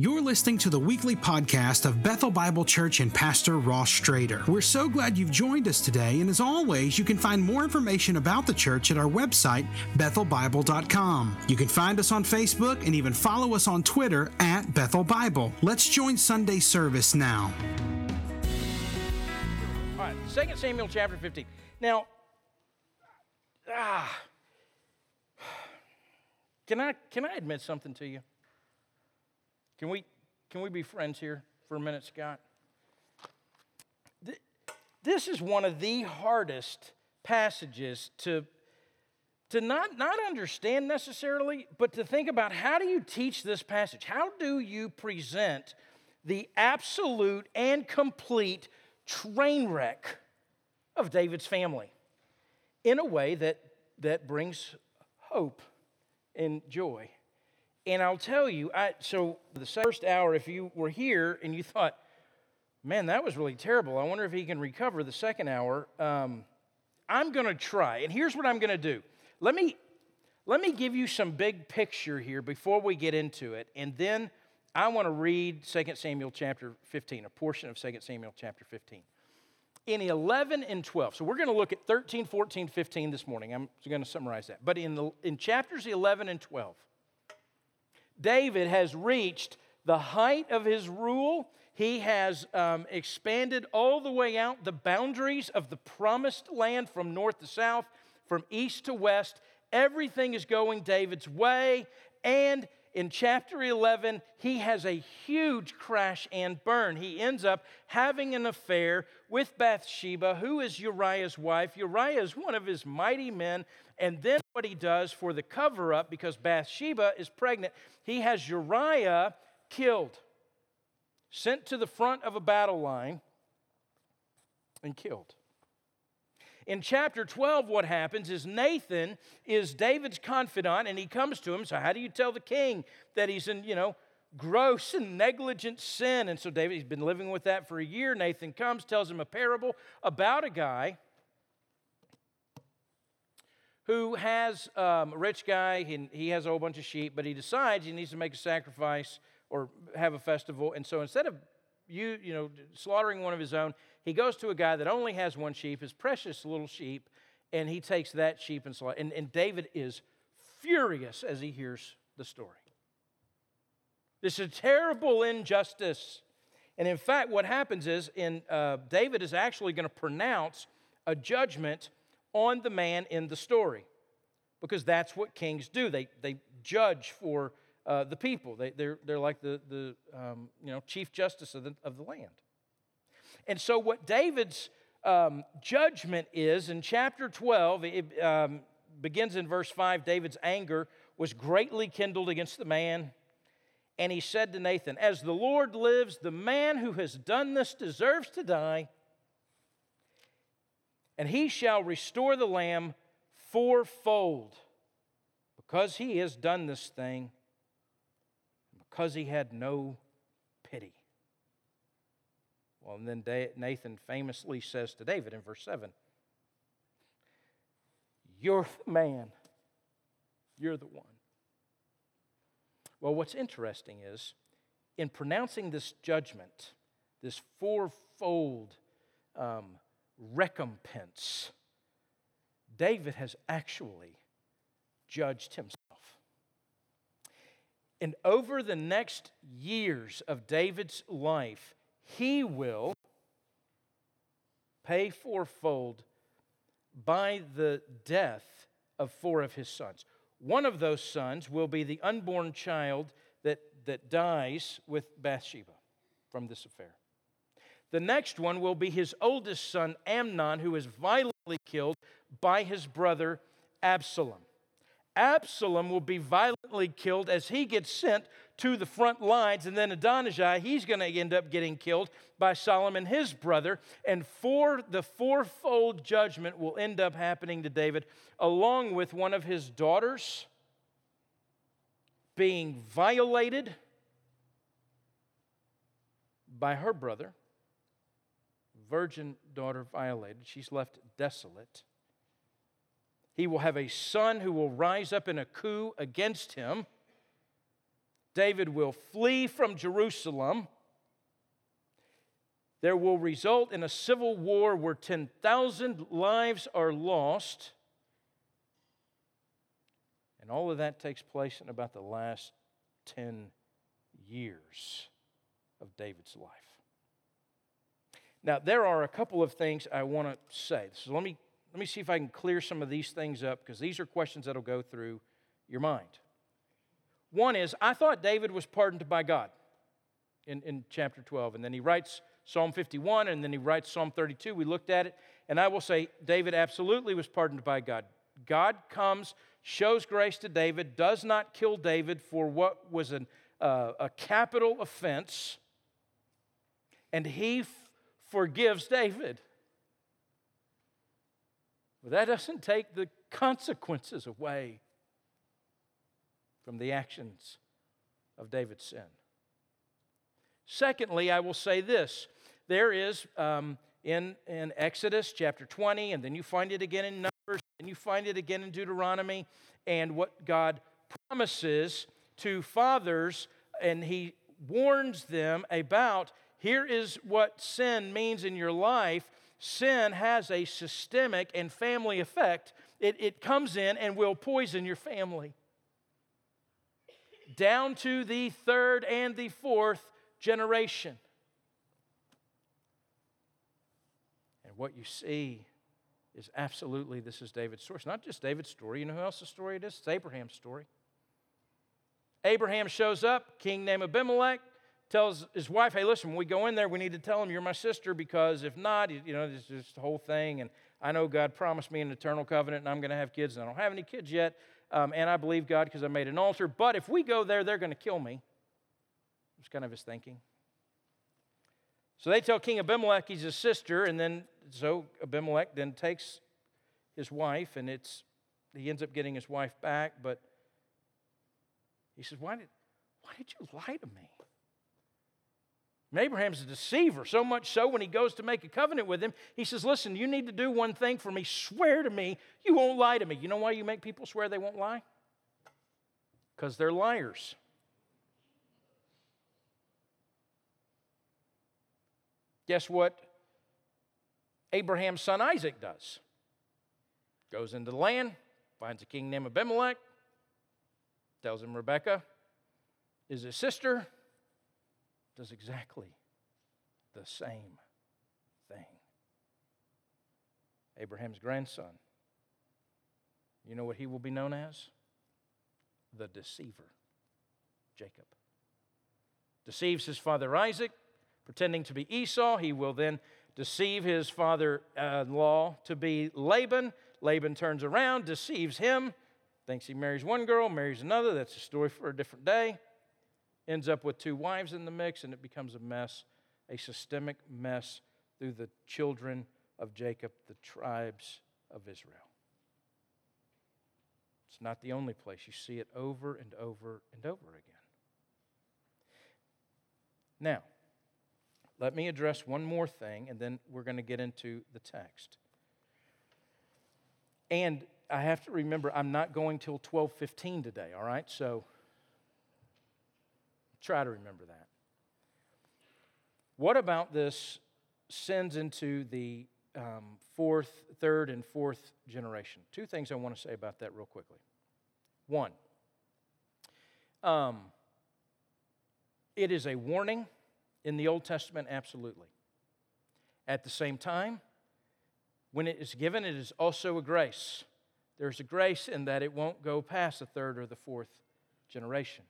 You're listening to the weekly podcast of Bethel Bible Church and Pastor Ross Strader. We're so glad you've joined us today, and as always, you can find more information about the church at our website, bethelbible.com. You can find us on Facebook and even follow us on Twitter at Bethel Bible. Let's join Sunday service now. All right, 2 Samuel chapter 15. Now, ah, can I, can I admit something to you? Can we, can we be friends here for a minute, Scott? This is one of the hardest passages to, to not, not understand necessarily, but to think about how do you teach this passage? How do you present the absolute and complete train wreck of David's family in a way that, that brings hope and joy? And I'll tell you, I, so the first hour, if you were here and you thought, man, that was really terrible, I wonder if he can recover the second hour. Um, I'm going to try. And here's what I'm going to do. Let me, let me give you some big picture here before we get into it. And then I want to read 2 Samuel chapter 15, a portion of 2 Samuel chapter 15. In 11 and 12, so we're going to look at 13, 14, 15 this morning. I'm going to summarize that. But in, the, in chapters 11 and 12, David has reached the height of his rule. He has um, expanded all the way out the boundaries of the promised land from north to south, from east to west. Everything is going David's way. And in chapter 11, he has a huge crash and burn. He ends up having an affair with Bathsheba, who is Uriah's wife. Uriah is one of his mighty men. And then what he does for the cover up, because Bathsheba is pregnant, he has Uriah killed, sent to the front of a battle line, and killed. In chapter 12, what happens is Nathan is David's confidant and he comes to him. So, how do you tell the king that he's in, you know, gross and negligent sin? And so, David, he's been living with that for a year. Nathan comes, tells him a parable about a guy who has um, a rich guy, and he has a whole bunch of sheep, but he decides he needs to make a sacrifice or have a festival. And so, instead of you, you know, slaughtering one of his own, he goes to a guy that only has one sheep, his precious little sheep, and he takes that sheep and slaughter. And, and David is furious as he hears the story. This is a terrible injustice. And in fact, what happens is, in uh, David is actually going to pronounce a judgment on the man in the story, because that's what kings do. They they judge for uh, the people. They, they're, they're like the, the um, you know, chief justice of the, of the land. And so, what David's um, judgment is in chapter 12, it um, begins in verse 5 David's anger was greatly kindled against the man. And he said to Nathan, As the Lord lives, the man who has done this deserves to die, and he shall restore the lamb fourfold because he has done this thing because he had no pity. Well, and then Nathan famously says to David in verse 7 You're the man, you're the one. Well, what's interesting is in pronouncing this judgment, this fourfold um, recompense, David has actually judged himself. And over the next years of David's life, he will pay fourfold by the death of four of his sons. One of those sons will be the unborn child that, that dies with Bathsheba from this affair. The next one will be his oldest son, Amnon, who is violently killed by his brother Absalom. Absalom will be violently killed as he gets sent to the front lines. And then Adonijah, he's going to end up getting killed by Solomon, his brother. And for the fourfold judgment will end up happening to David, along with one of his daughters being violated by her brother. Virgin daughter violated. She's left desolate. He will have a son who will rise up in a coup against him. David will flee from Jerusalem. There will result in a civil war where 10,000 lives are lost. And all of that takes place in about the last 10 years of David's life. Now, there are a couple of things I want to say. So let me, let me see if I can clear some of these things up because these are questions that'll go through your mind. One is, I thought David was pardoned by God in, in chapter 12, and then he writes Psalm 51, and then he writes Psalm 32. We looked at it, and I will say David absolutely was pardoned by God. God comes, shows grace to David, does not kill David for what was an, uh, a capital offense, and he f- forgives David. But that doesn't take the consequences away from the actions of David's sin. Secondly, I will say this there is um, in, in Exodus chapter 20, and then you find it again in Numbers, and you find it again in Deuteronomy, and what God promises to fathers, and He warns them about here is what sin means in your life. Sin has a systemic and family effect. It, it comes in and will poison your family. Down to the third and the fourth generation. And what you see is absolutely this is David's story. It's not just David's story. You know who else's story it is? It's Abraham's story. Abraham shows up, king named Abimelech, tells his wife, hey, listen, when we go in there, we need to tell him you're my sister because if not, you know, this is the whole thing. And I know God promised me an eternal covenant and I'm going to have kids, and I don't have any kids yet. Um, and I believe God because I made an altar. But if we go there, they're going to kill me. It's kind of his thinking. So they tell King Abimelech he's his sister, and then so Abimelech then takes his wife, and it's he ends up getting his wife back, but he says, Why did, why did you lie to me? And Abraham's a deceiver, so much so when he goes to make a covenant with him, he says, Listen, you need to do one thing for me. Swear to me you won't lie to me. You know why you make people swear they won't lie? Because they're liars. Guess what Abraham's son Isaac does? Goes into the land, finds a king named Abimelech, tells him Rebecca is his sister, does exactly the same thing. Abraham's grandson. You know what he will be known as? The deceiver, Jacob. Deceives his father Isaac, pretending to be Esau. He will then deceive his father in law to be Laban. Laban turns around, deceives him, thinks he marries one girl, marries another. That's a story for a different day. Ends up with two wives in the mix, and it becomes a mess, a systemic mess through the children of Jacob, the tribes of Israel. It's not the only place. You see it over and over and over again. Now, let me address one more thing, and then we're going to get into the text. And I have to remember, I'm not going till 12:15 today. All right, so try to remember that. What about this sends into the um, fourth, third, and fourth generation? Two things I want to say about that real quickly. One, um, it is a warning in the Old Testament, absolutely. At the same time, when it is given, it is also a grace. There's a grace in that it won't go past the third or the fourth generation.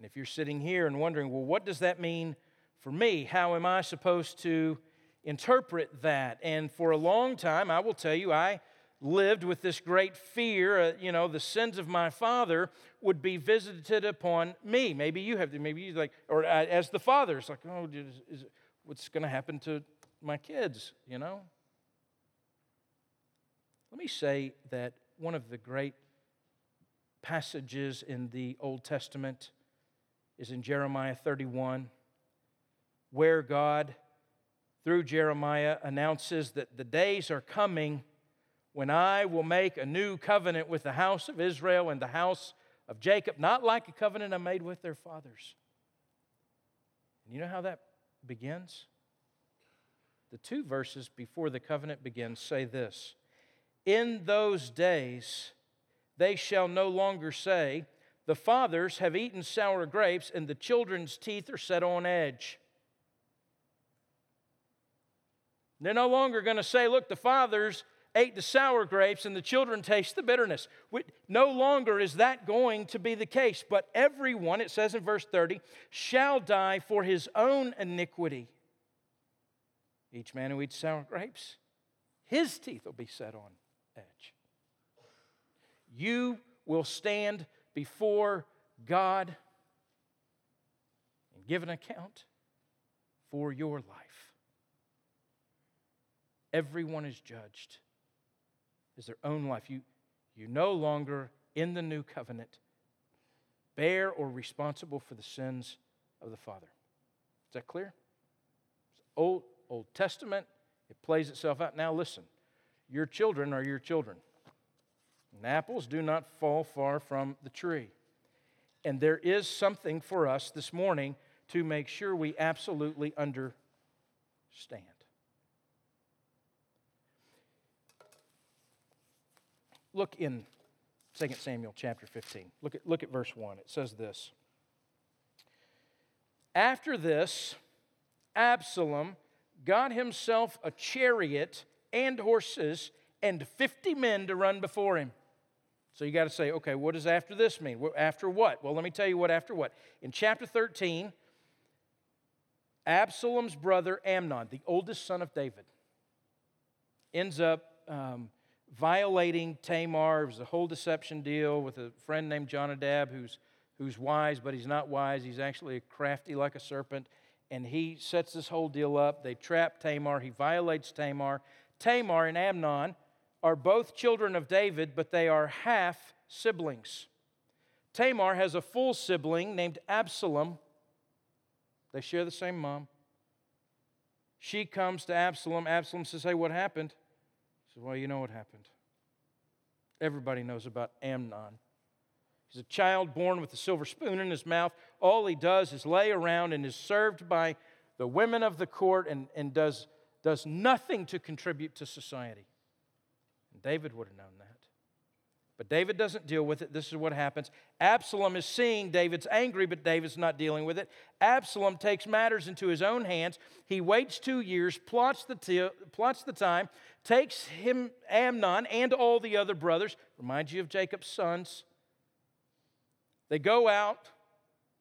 And if you're sitting here and wondering, well, what does that mean for me? How am I supposed to interpret that? And for a long time, I will tell you, I lived with this great fear, uh, you know, the sins of my father would be visited upon me. Maybe you have, maybe you like, or uh, as the father, it's like, oh, is, is, what's going to happen to my kids, you know? Let me say that one of the great passages in the Old Testament is in Jeremiah 31, where God, through Jeremiah, announces that the days are coming when I will make a new covenant with the house of Israel and the house of Jacob, not like a covenant I made with their fathers. And you know how that begins? The two verses before the covenant begins say this In those days they shall no longer say, The fathers have eaten sour grapes, and the children's teeth are set on edge. They're no longer going to say, Look, the fathers ate the sour grapes and the children taste the bitterness. No longer is that going to be the case, but everyone, it says in verse 30, shall die for his own iniquity. Each man who eats sour grapes, his teeth will be set on edge. You will stand before God and give an account for your life. Everyone is judged is their own life. You, you no longer, in the new covenant, bear or responsible for the sins of the Father. Is that clear? Old, Old Testament, it plays itself out. Now listen, your children are your children. And apples do not fall far from the tree. And there is something for us this morning to make sure we absolutely understand. Look in 2 Samuel chapter 15. Look at, look at verse 1. It says this After this, Absalom got himself a chariot and horses and 50 men to run before him. So you got to say, okay, what does after this mean? After what? Well, let me tell you what after what. In chapter 13, Absalom's brother Amnon, the oldest son of David, ends up um, violating Tamar. It was a whole deception deal with a friend named Jonadab who's, who's wise, but he's not wise. He's actually crafty like a serpent. And he sets this whole deal up. They trap Tamar. He violates Tamar. Tamar and Amnon are both children of David, but they are half siblings. Tamar has a full sibling named Absalom. They share the same mom. She comes to Absalom. Absalom says, Hey, what happened? said, Well, you know what happened. Everybody knows about Amnon. He's a child born with a silver spoon in his mouth. All he does is lay around and is served by the women of the court and, and does, does nothing to contribute to society. David would have known that. But David doesn't deal with it. This is what happens. Absalom is seeing David's angry, but David's not dealing with it. Absalom takes matters into his own hands. He waits two years, plots the, t- plots the time, takes him, Amnon, and all the other brothers, reminds you of Jacob's sons. They go out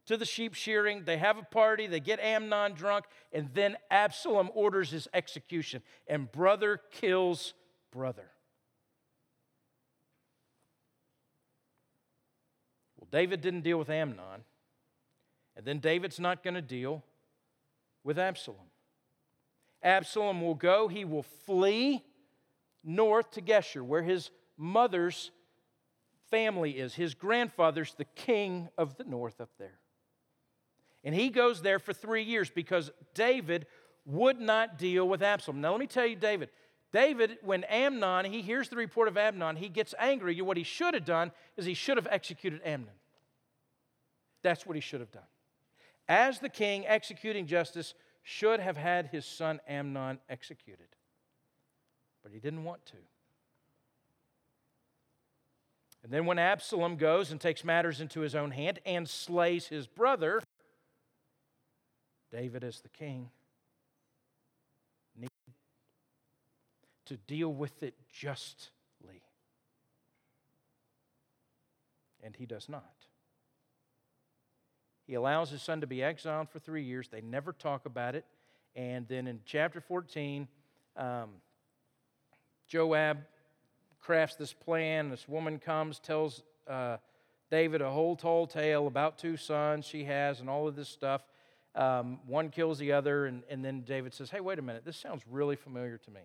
to the sheep shearing, they have a party, they get Amnon drunk, and then Absalom orders his execution, and brother kills brother. David didn't deal with Amnon, and then David's not going to deal with Absalom. Absalom will go, he will flee north to Geshur, where his mother's family is. His grandfather's the king of the north up there. And he goes there for three years because David would not deal with Absalom. Now, let me tell you, David, David, when Amnon, he hears the report of Amnon, he gets angry. What he should have done is he should have executed Amnon. That's what he should have done. As the king executing justice, should have had his son Amnon executed. But he didn't want to. And then when Absalom goes and takes matters into his own hand and slays his brother, David, as the king, to deal with it justly. And he does not. He allows his son to be exiled for three years. They never talk about it. And then in chapter 14, um, Joab crafts this plan. This woman comes, tells uh, David a whole tall tale about two sons she has and all of this stuff. Um, one kills the other, and, and then David says, Hey, wait a minute, this sounds really familiar to me.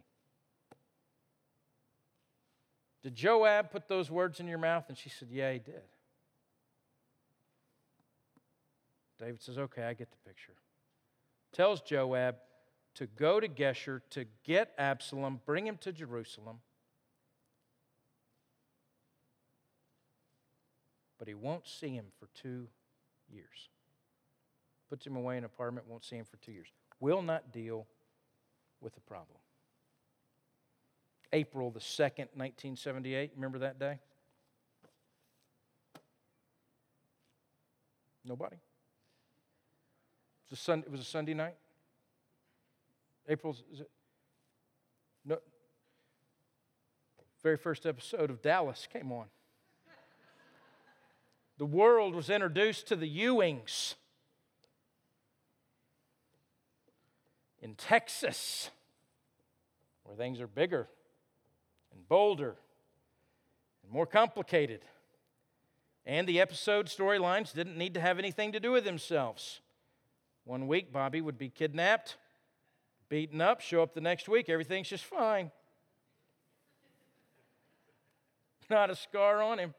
Did Joab put those words in your mouth? And she said, Yeah, he did. David says, Okay, I get the picture. Tells Joab to go to Geshur to get Absalom, bring him to Jerusalem. But he won't see him for two years. Puts him away in an apartment, won't see him for two years. Will not deal with the problem. April the 2nd, 1978. Remember that day? Nobody? It was a, Sunday, it was a Sunday night? April, is it? No. Very first episode of Dallas came on. The world was introduced to the Ewings in Texas, where things are bigger and bolder and more complicated. And the episode storylines didn't need to have anything to do with themselves. One week, Bobby would be kidnapped, beaten up, show up the next week, everything's just fine. Not a scar on him.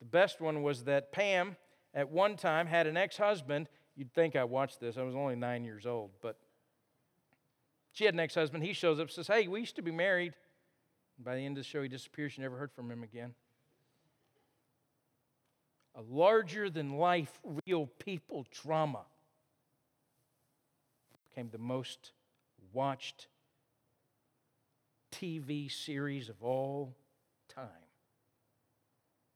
The best one was that Pam, at one time, had an ex husband. You'd think I watched this, I was only nine years old, but she had an ex husband. He shows up says, Hey, we used to be married. And by the end of the show, he disappears. You never heard from him again. A larger than life, real people drama became the most watched TV series of all time.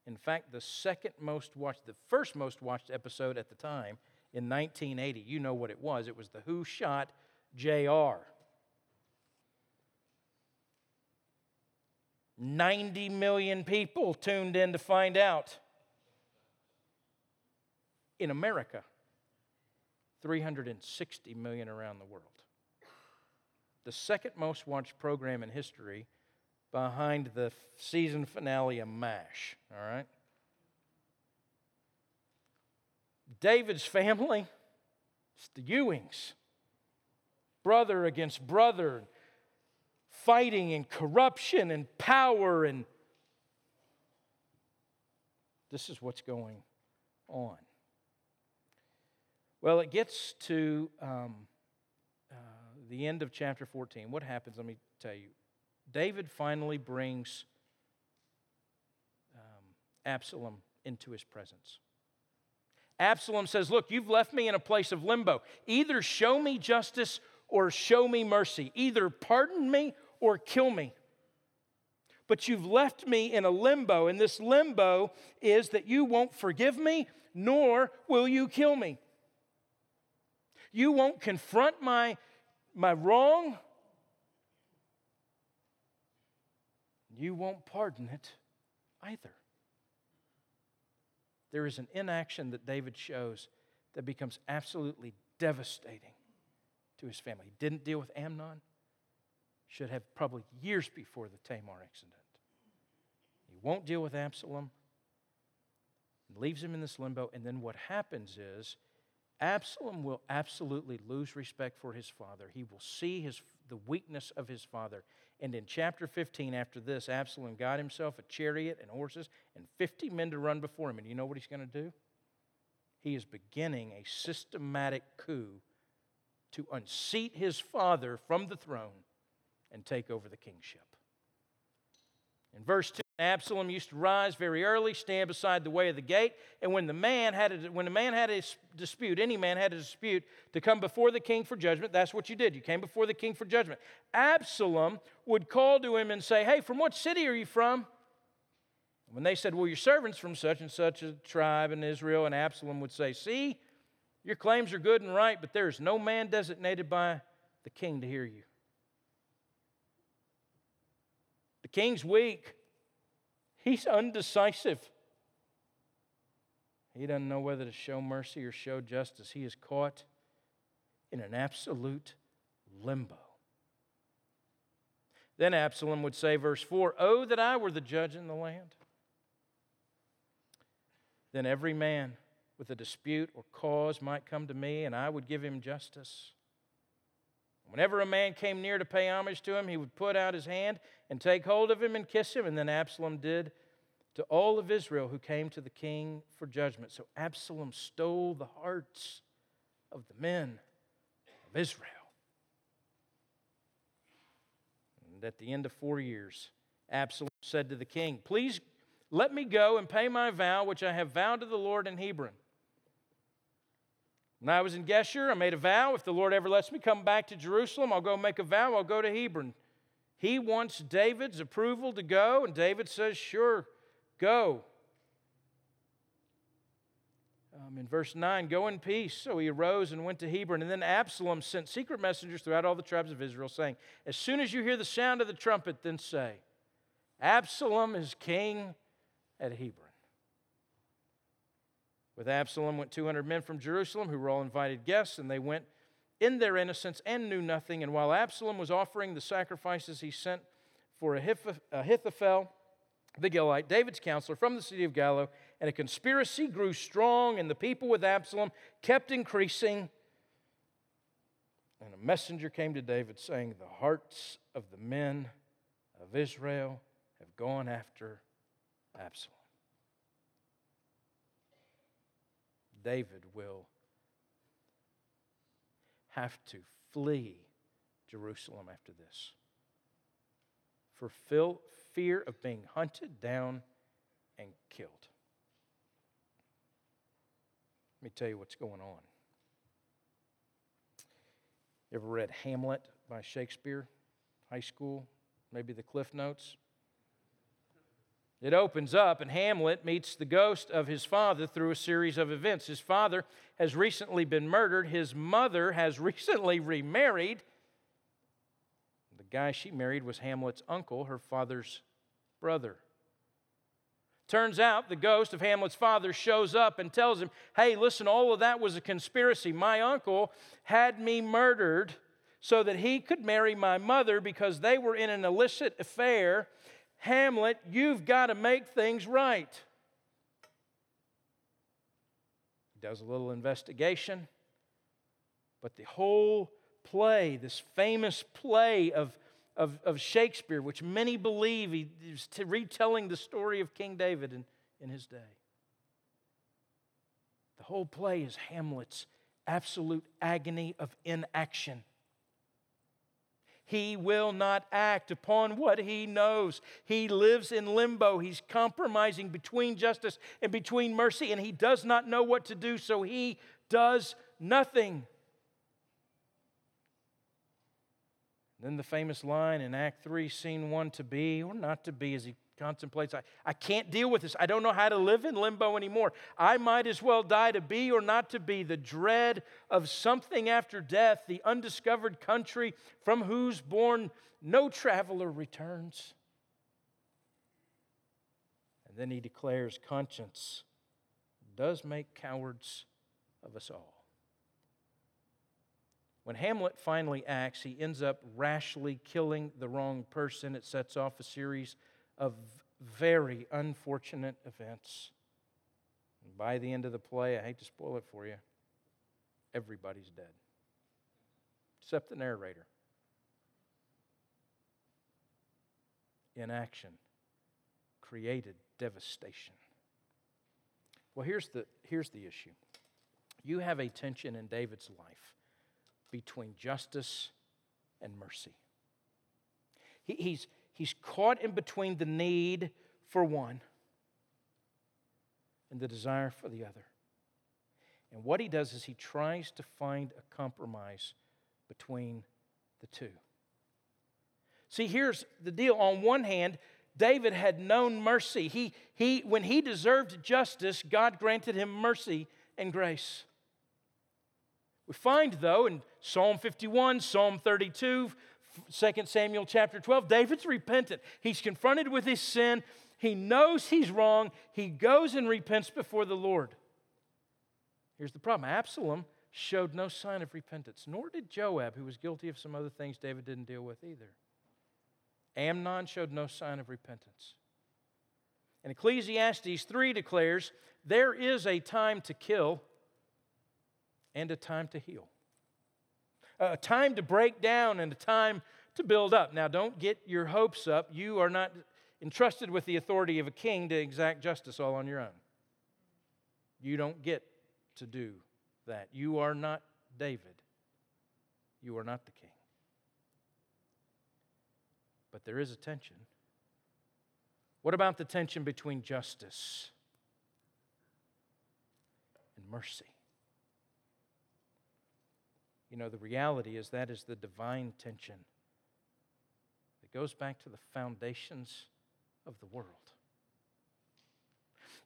In fact, the second most watched, the first most watched episode at the time in 1980, you know what it was. It was the Who Shot JR. 90 million people tuned in to find out. In America, 360 million around the world. The second most watched program in history behind the season finale of MASH, all right? David's family, it's the Ewings. Brother against brother, fighting and corruption and power, and this is what's going on. Well, it gets to um, uh, the end of chapter 14. What happens? Let me tell you. David finally brings um, Absalom into his presence. Absalom says, Look, you've left me in a place of limbo. Either show me justice or show me mercy. Either pardon me or kill me. But you've left me in a limbo, and this limbo is that you won't forgive me, nor will you kill me. You won't confront my, my wrong, you won't pardon it either. There is an inaction that David shows that becomes absolutely devastating to his family. He didn't deal with Amnon, should have probably years before the Tamar incident. He won't deal with Absalom, leaves him in this limbo, and then what happens is Absalom will absolutely lose respect for his father. He will see his, the weakness of his father. And in chapter 15, after this, Absalom got himself a chariot and horses and 50 men to run before him. And you know what he's going to do? He is beginning a systematic coup to unseat his father from the throne and take over the kingship. In verse 2, Absalom used to rise very early, stand beside the way of the gate, and when the man had a, when a man had a dispute, any man had a dispute to come before the king for judgment, that's what you did. You came before the king for judgment. Absalom would call to him and say, "Hey, from what city are you from?" When they said, "Well, your servants from such and such a tribe in Israel," and Absalom would say, "See, your claims are good and right, but there is no man designated by the king to hear you." The king's weak. He's undecisive. He doesn't know whether to show mercy or show justice. He is caught in an absolute limbo. Then Absalom would say, verse 4 Oh, that I were the judge in the land. Then every man with a dispute or cause might come to me, and I would give him justice. Whenever a man came near to pay homage to him, he would put out his hand and take hold of him and kiss him. And then Absalom did to all of Israel who came to the king for judgment. So Absalom stole the hearts of the men of Israel. And at the end of four years, Absalom said to the king, Please Let me go and pay my vow, which I have vowed to the Lord in Hebron. When I was in Geshur, I made a vow. If the Lord ever lets me come back to Jerusalem, I'll go make a vow. I'll go to Hebron. He wants David's approval to go, and David says, Sure, go. Um, in verse 9, go in peace. So he arose and went to Hebron. And then Absalom sent secret messengers throughout all the tribes of Israel, saying, As soon as you hear the sound of the trumpet, then say, Absalom is king at Hebron. With Absalom went 200 men from Jerusalem who were all invited guests, and they went in their innocence and knew nothing. And while Absalom was offering the sacrifices, he sent for Ahithophel, the Gilite, David's counselor from the city of Gilo, and a conspiracy grew strong, and the people with Absalom kept increasing. And a messenger came to David saying, The hearts of the men of Israel have gone after Absalom. David will have to flee Jerusalem after this for fear of being hunted down and killed. Let me tell you what's going on. You ever read Hamlet by Shakespeare? High school? Maybe the Cliff Notes? It opens up, and Hamlet meets the ghost of his father through a series of events. His father has recently been murdered, his mother has recently remarried. The guy she married was Hamlet's uncle, her father's brother. Turns out the ghost of Hamlet's father shows up and tells him, Hey, listen, all of that was a conspiracy. My uncle had me murdered so that he could marry my mother because they were in an illicit affair Hamlet, you've got to make things right. He does a little investigation, but the whole play, this famous play of, of, of Shakespeare, which many believe he is retelling the story of King David in, in his day. The whole play is Hamlet's absolute agony of inaction. He will not act upon what he knows. He lives in limbo. He's compromising between justice and between mercy, and he does not know what to do, so he does nothing. Then the famous line in Act 3, Scene 1 to be or not to be, as he contemplates, I, I can't deal with this. I don't know how to live in limbo anymore. I might as well die to be or not to be. The dread of something after death, the undiscovered country from whose bourne no traveler returns. And then he declares conscience does make cowards of us all. When Hamlet finally acts, he ends up rashly killing the wrong person. It sets off a series of very unfortunate events. And by the end of the play, I hate to spoil it for you, everybody's dead, except the narrator. Inaction created devastation. Well, here's the, here's the issue you have a tension in David's life between justice and mercy. He, he's, he's caught in between the need for one and the desire for the other. And what he does is he tries to find a compromise between the two. See, here's the deal. On one hand, David had known mercy. He, he, when he deserved justice, God granted him mercy and grace. We find, though, in Psalm 51, Psalm 32, 2 Samuel chapter 12, David's repentant. He's confronted with his sin. He knows he's wrong. He goes and repents before the Lord. Here's the problem Absalom showed no sign of repentance, nor did Joab, who was guilty of some other things David didn't deal with either. Amnon showed no sign of repentance. And Ecclesiastes 3 declares there is a time to kill and a time to heal a time to break down and a time to build up. Now, don't get your hopes up. You are not entrusted with the authority of a king to exact justice all on your own. You don't get to do that. You are not David. You are not the king. But there is a tension. What about the tension between justice and mercy? You know, the reality is that is the divine tension that goes back to the foundations of the world.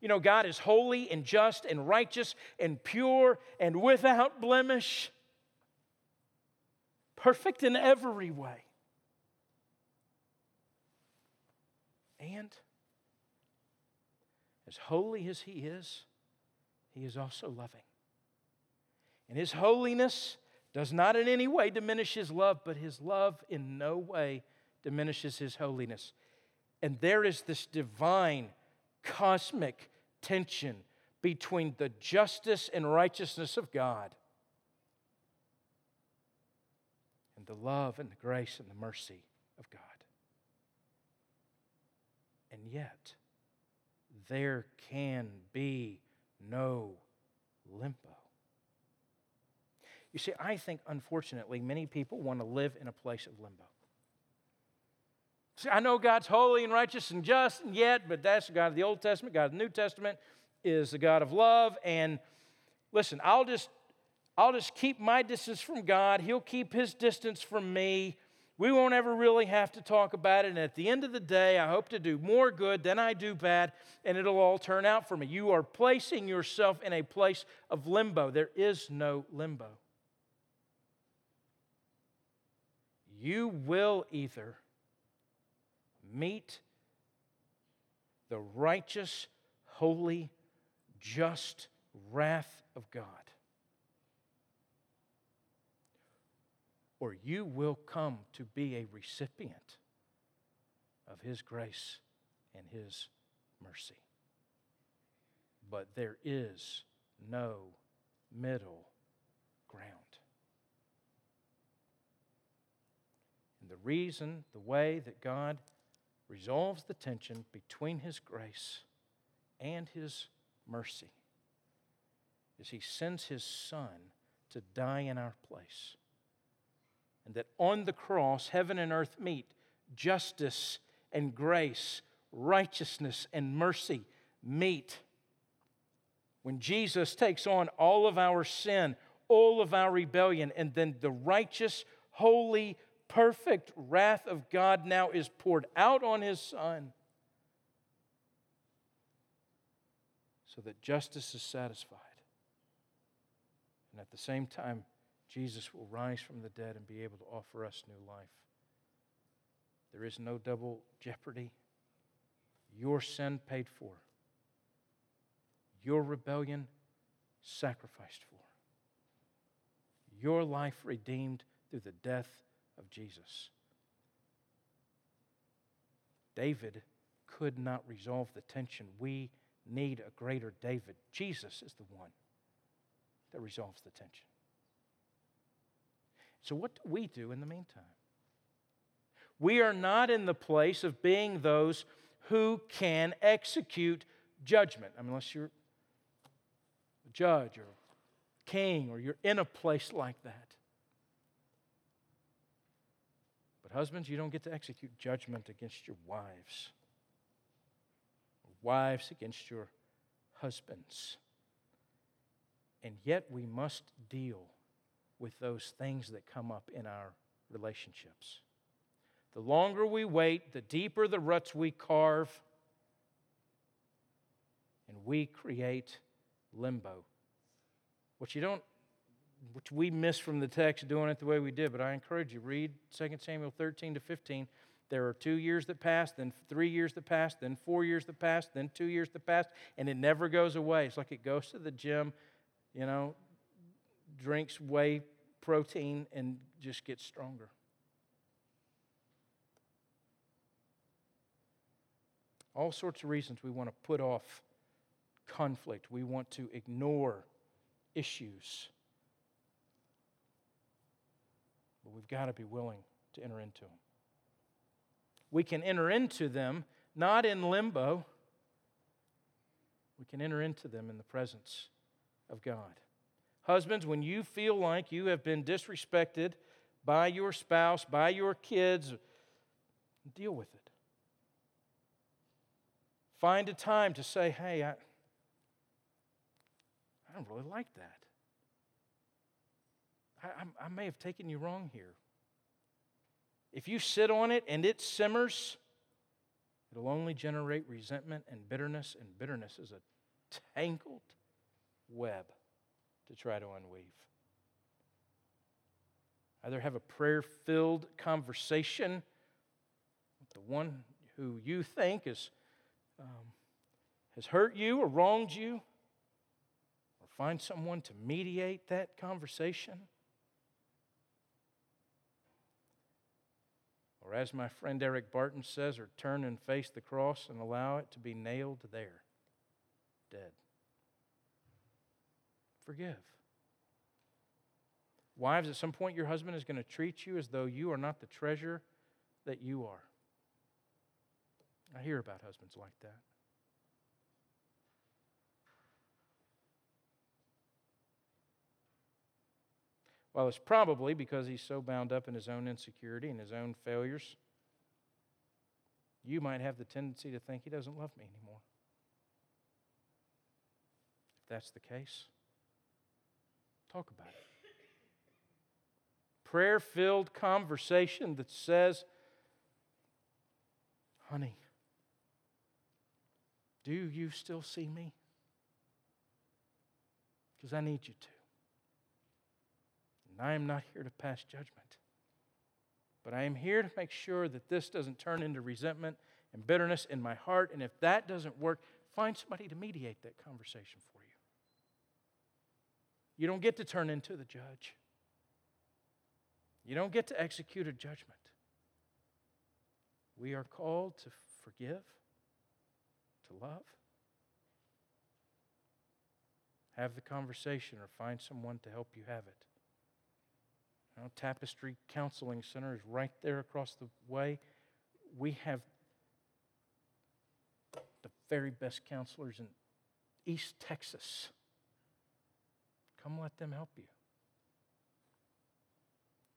You know, God is holy and just and righteous and pure and without blemish, perfect in every way. And as holy as He is, He is also loving. And His holiness does not in any way diminish His love, but His love in no way diminishes His holiness. And there is this divine, cosmic tension between the justice and righteousness of God and the love and the grace and the mercy of God. And yet, there can be no limbo. You see, I think, unfortunately, many people want to live in a place of limbo. See, I know God's holy and righteous and just, and yet, but that's the God of the Old Testament. God of the New Testament is the God of love. And listen, I'll just, I'll just keep my distance from God. He'll keep his distance from me. We won't ever really have to talk about it. And at the end of the day, I hope to do more good than I do bad, and it'll all turn out for me. You are placing yourself in a place of limbo. There is no limbo. You will either meet the righteous, holy, just wrath of God. Or you will come to be a recipient of His grace and His mercy. But there is no middle ground. And the reason, the way that God resolves the tension between His grace and His mercy is He sends His Son to die in our place. And that on the cross, heaven and earth meet, justice and grace, righteousness and mercy meet. When Jesus takes on all of our sin, all of our rebellion, and then the righteous, holy, perfect wrath of God now is poured out on his son so that justice is satisfied. And at the same time, Jesus will rise from the dead and be able to offer us new life. There is no double jeopardy. Your sin paid for, your rebellion sacrificed for, your life redeemed through the death of Jesus. David could not resolve the tension. We need a greater David. Jesus is the one that resolves the tension. So, what do we do in the meantime? We are not in the place of being those who can execute judgment, I mean, unless you're a judge or king or you're in a place like that. But, husbands, you don't get to execute judgment against your wives, wives against your husbands. And yet, we must deal with those things that come up in our relationships. The longer we wait, the deeper the ruts we carve, and we create limbo. What you don't which we miss from the text doing it the way we did, but I encourage you, read 2 Samuel 13 to 15. There are two years that pass, then three years that pass, then four years that pass, then two years that pass, and it never goes away. It's like it goes to the gym, you know, drinks whey protein, and just gets stronger. All sorts of reasons we want to put off conflict, we want to ignore issues. But we've got to be willing to enter into them. We can enter into them not in limbo, we can enter into them in the presence of God. Husbands, when you feel like you have been disrespected by your spouse, by your kids, deal with it. Find a time to say, hey, I, I don't really like that. I, I, may have taken you wrong here. If you sit on it and it simmers, it'll only generate resentment and bitterness, and bitterness is a tangled web to try to unweave. Either have a prayer filled conversation with the one who you think is, um, has hurt you or wronged you, or find someone to mediate that conversation. Or, as my friend Eric Barton says, or turn and face the cross and allow it to be nailed there, dead. Forgive. Wives, at some point, your husband is going to treat you as though you are not the treasure that you are. I hear about husbands like that. Well, it's probably because he's so bound up in his own insecurity and his own failures. You might have the tendency to think he doesn't love me anymore. If that's the case, talk about it prayer filled conversation that says, Honey, do you still see me? Because I need you to. And I am not here to pass judgment. But I am here to make sure that this doesn't turn into resentment and bitterness in my heart. And if that doesn't work, find somebody to mediate that conversation for you. You don't get to turn into the judge. You don't get to execute a judgment. We are called to forgive, to love. Have the conversation or find someone to help you have it. Tapestry Counseling Center is right there across the way. We have the very best counselors in East Texas. Come let them help you.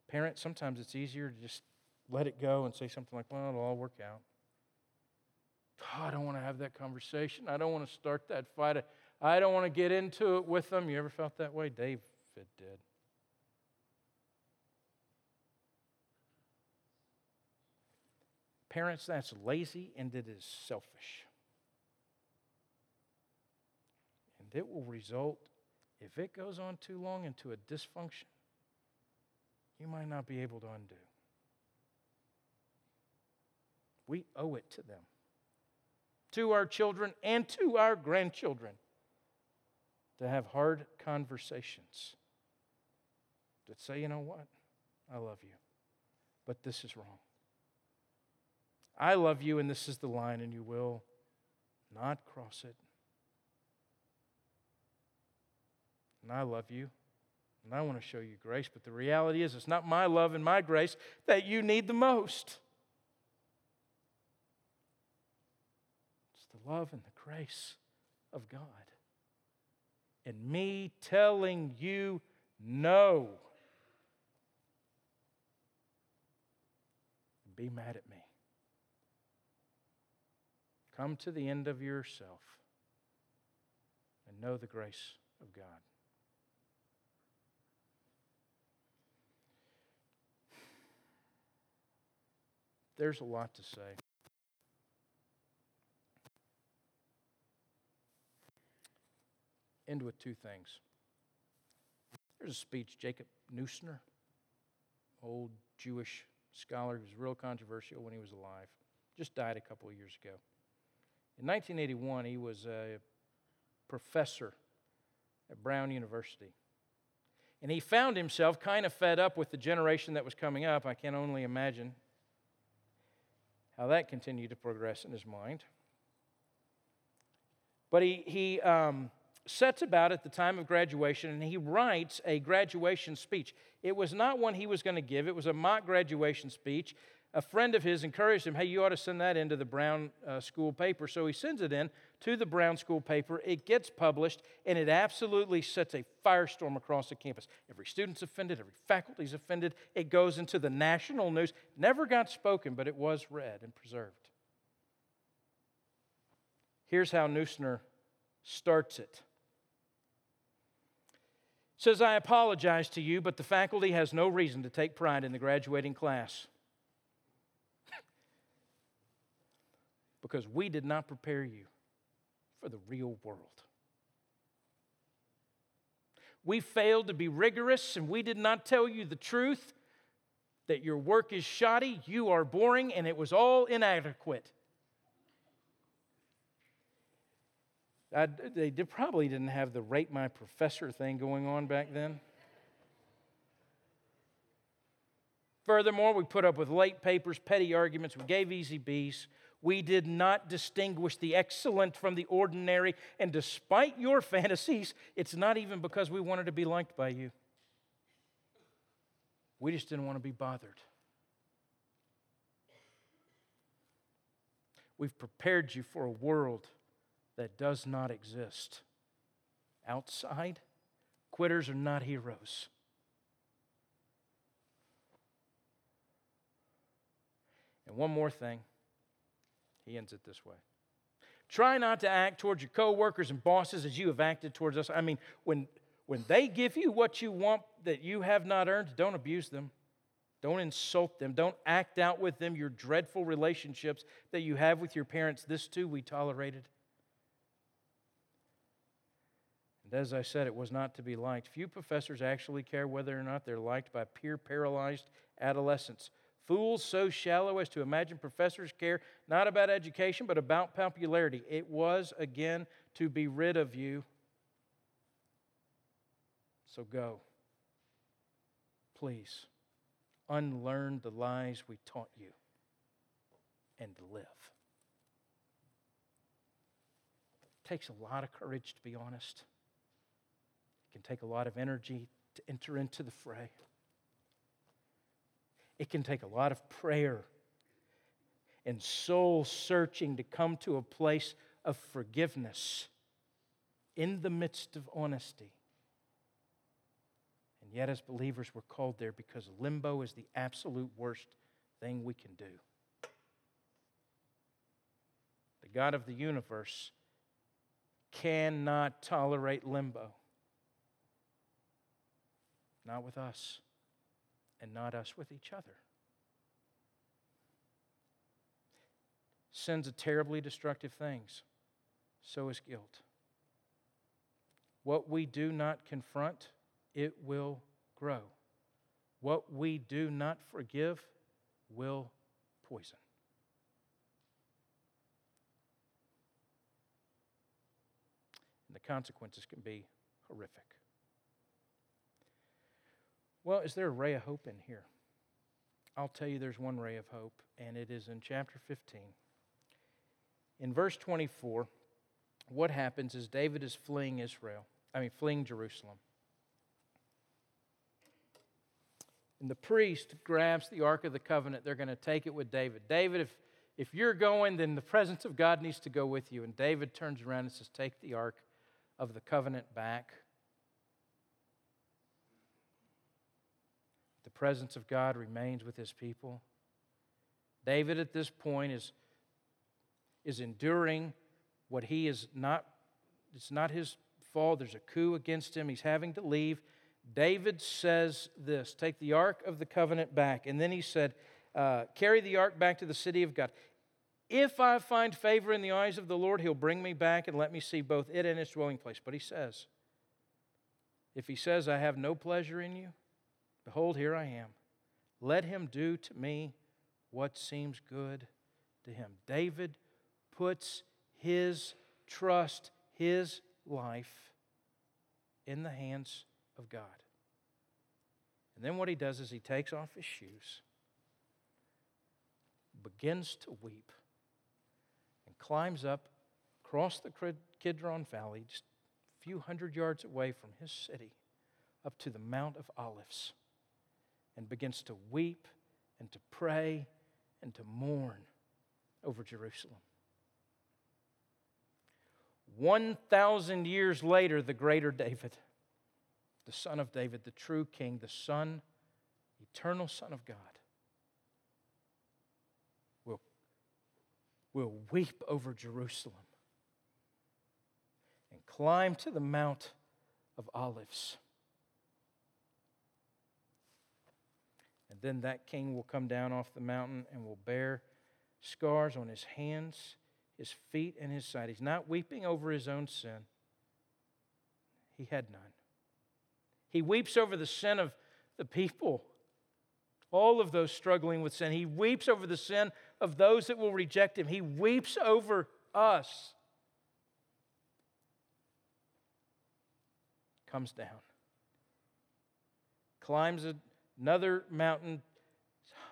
Parents, sometimes it's easier to just let it go and say something like, well, it'll all work out. Oh, I don't want to have that conversation. I don't want to start that fight. I don't want to get into it with them. You ever felt that way? David did. Parents, that's lazy and it is selfish. And it will result, if it goes on too long, into a dysfunction you might not be able to undo. We owe it to them, to our children, and to our grandchildren to have hard conversations that say, you know what? I love you, but this is wrong. I love you, and this is the line, and you will not cross it. And I love you, and I want to show you grace, but the reality is, it's not my love and my grace that you need the most. It's the love and the grace of God. And me telling you no. Be mad at me. Come to the end of yourself and know the grace of God. There's a lot to say. End with two things. There's a speech, Jacob Neusner, old Jewish scholar who was real controversial when he was alive, just died a couple of years ago. In 1981, he was a professor at Brown University. And he found himself kind of fed up with the generation that was coming up. I can only imagine how that continued to progress in his mind. But he, he um, sets about at the time of graduation and he writes a graduation speech. It was not one he was going to give, it was a mock graduation speech a friend of his encouraged him, hey, you ought to send that into the Brown uh, School paper. So he sends it in to the Brown School paper. It gets published, and it absolutely sets a firestorm across the campus. Every student's offended, every faculty's offended. It goes into the national news. Never got spoken, but it was read and preserved. Here's how Neusner starts it. Says, I apologize to you, but the faculty has no reason to take pride in the graduating class. Because we did not prepare you for the real world. We failed to be rigorous and we did not tell you the truth that your work is shoddy, you are boring, and it was all inadequate. I, they did, probably didn't have the rate my professor thing going on back then. Furthermore, we put up with late papers, petty arguments, we gave easy B's. We did not distinguish the excellent from the ordinary, and despite your fantasies, it's not even because we wanted to be liked by you. We just didn't want to be bothered. We've prepared you for a world that does not exist. Outside, quitters are not heroes. And one more thing. He ends it this way. Try not to act towards your coworkers and bosses as you have acted towards us. I mean, when when they give you what you want that you have not earned, don't abuse them. Don't insult them. Don't act out with them your dreadful relationships that you have with your parents. This too we tolerated. And as I said, it was not to be liked. Few professors actually care whether or not they're liked by peer paralyzed adolescents. Fools so shallow as to imagine professors care not about education but about popularity. It was, again, to be rid of you so go. Please unlearn the lies we taught you and live. It takes a lot of courage, to be honest. It can take a lot of energy to enter into the fray. It can take a lot of prayer and soul searching to come to a place of forgiveness in the midst of honesty. And yet, as believers, we're called there because limbo is the absolute worst thing we can do. The God of the universe cannot tolerate limbo. Not with us, and not us with each other. Sin's a terribly destructive things. So is guilt. What we do not confront it will grow. What we do not forgive will poison. And the consequences can be horrific. Well, is there a ray of hope in here? I'll tell you there's one ray of hope, and it is in chapter 15. In verse 24, what happens is David is fleeing Israel, I mean, fleeing Jerusalem. And the priest grabs the Ark of the Covenant. They're going to take it with David. David, if, if you're going, then the presence of God needs to go with you. And David turns around and says, Take the Ark of the Covenant back. The presence of God remains with his people. David, at this point, is, is enduring what he is not, it's not his fault. There's a coup against him. He's having to leave. David says this Take the ark of the covenant back. And then he said, uh, Carry the ark back to the city of God. If I find favor in the eyes of the Lord, he'll bring me back and let me see both it and its dwelling place. But he says, If he says, I have no pleasure in you, behold, here I am. Let him do to me what seems good to him. David puts his trust, his life in the hands of God. And then what he does is he takes off his shoes, begins to weep, and climbs up across the Kidron Valley, just a few hundred yards away from his city, up to the Mount of Olives, and begins to weep and to pray and to mourn over Jerusalem. 1,000 years later, the greater David the Son of David, the true King, the Son, eternal Son of God, will, will weep over Jerusalem and climb to the Mount of Olives. Then that king will come down off the mountain and will bear scars on his hands, his feet, and his side. He's not weeping over his own sin, he had none. He weeps over the sin of the people, all of those struggling with sin. He weeps over the sin of those that will reject him. He weeps over us. Comes down, climbs another mountain,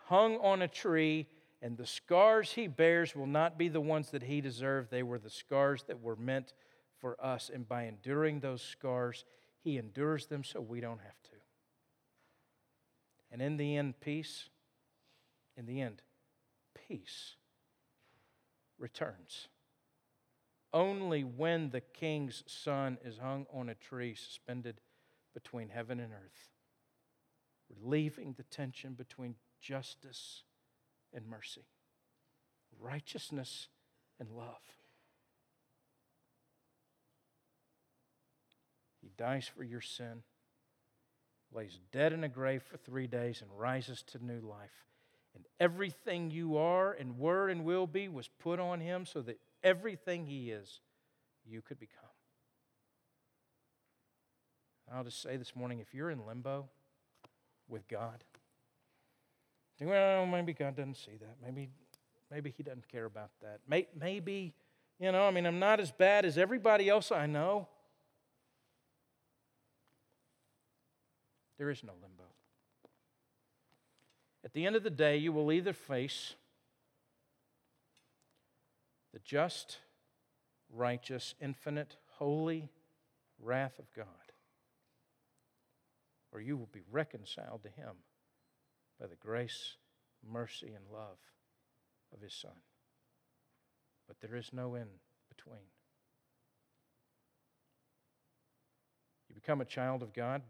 hung on a tree, and the scars he bears will not be the ones that he deserved. They were the scars that were meant for us. And by enduring those scars, he endures them so we don't have to. And in the end, peace, in the end, peace returns. Only when the king's son is hung on a tree suspended between heaven and earth, relieving the tension between justice and mercy, righteousness and love. He dies for your sin, lays dead in a grave for three days, and rises to new life. And everything you are and were and will be was put on him so that everything he is, you could become. I'll just say this morning if you're in limbo with God, well, maybe God doesn't see that. Maybe, maybe he doesn't care about that. Maybe, you know, I mean, I'm not as bad as everybody else I know. There is no limbo. At the end of the day, you will either face the just, righteous, infinite, holy wrath of God, or you will be reconciled to Him by the grace, mercy, and love of His Son. But there is no in between. You become a child of God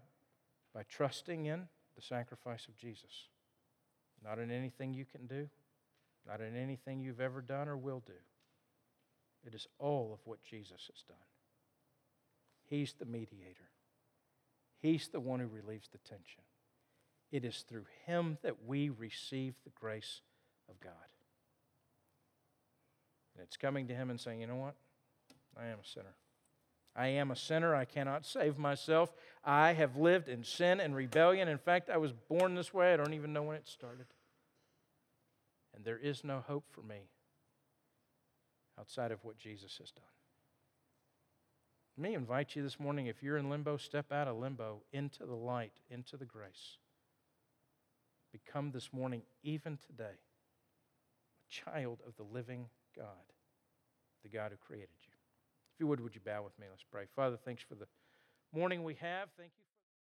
by trusting in the sacrifice of Jesus. Not in anything you can do, not in anything you've ever done or will do. It is all of what Jesus has done. He's the mediator, He's the one who relieves the tension. It is through Him that we receive the grace of God. And it's coming to Him and saying, you know what? I am a sinner. I am a sinner. I cannot save myself. I have lived in sin and rebellion. In fact, I was born this way. I don't even know when it started. And there is no hope for me outside of what Jesus has done. Let me invite you this morning if you're in limbo, step out of limbo into the light, into the grace. Become this morning, even today, a child of the living God, the God who created you If you would, would you bow with me? Let's pray. Father, thanks for the morning we have. Thank you.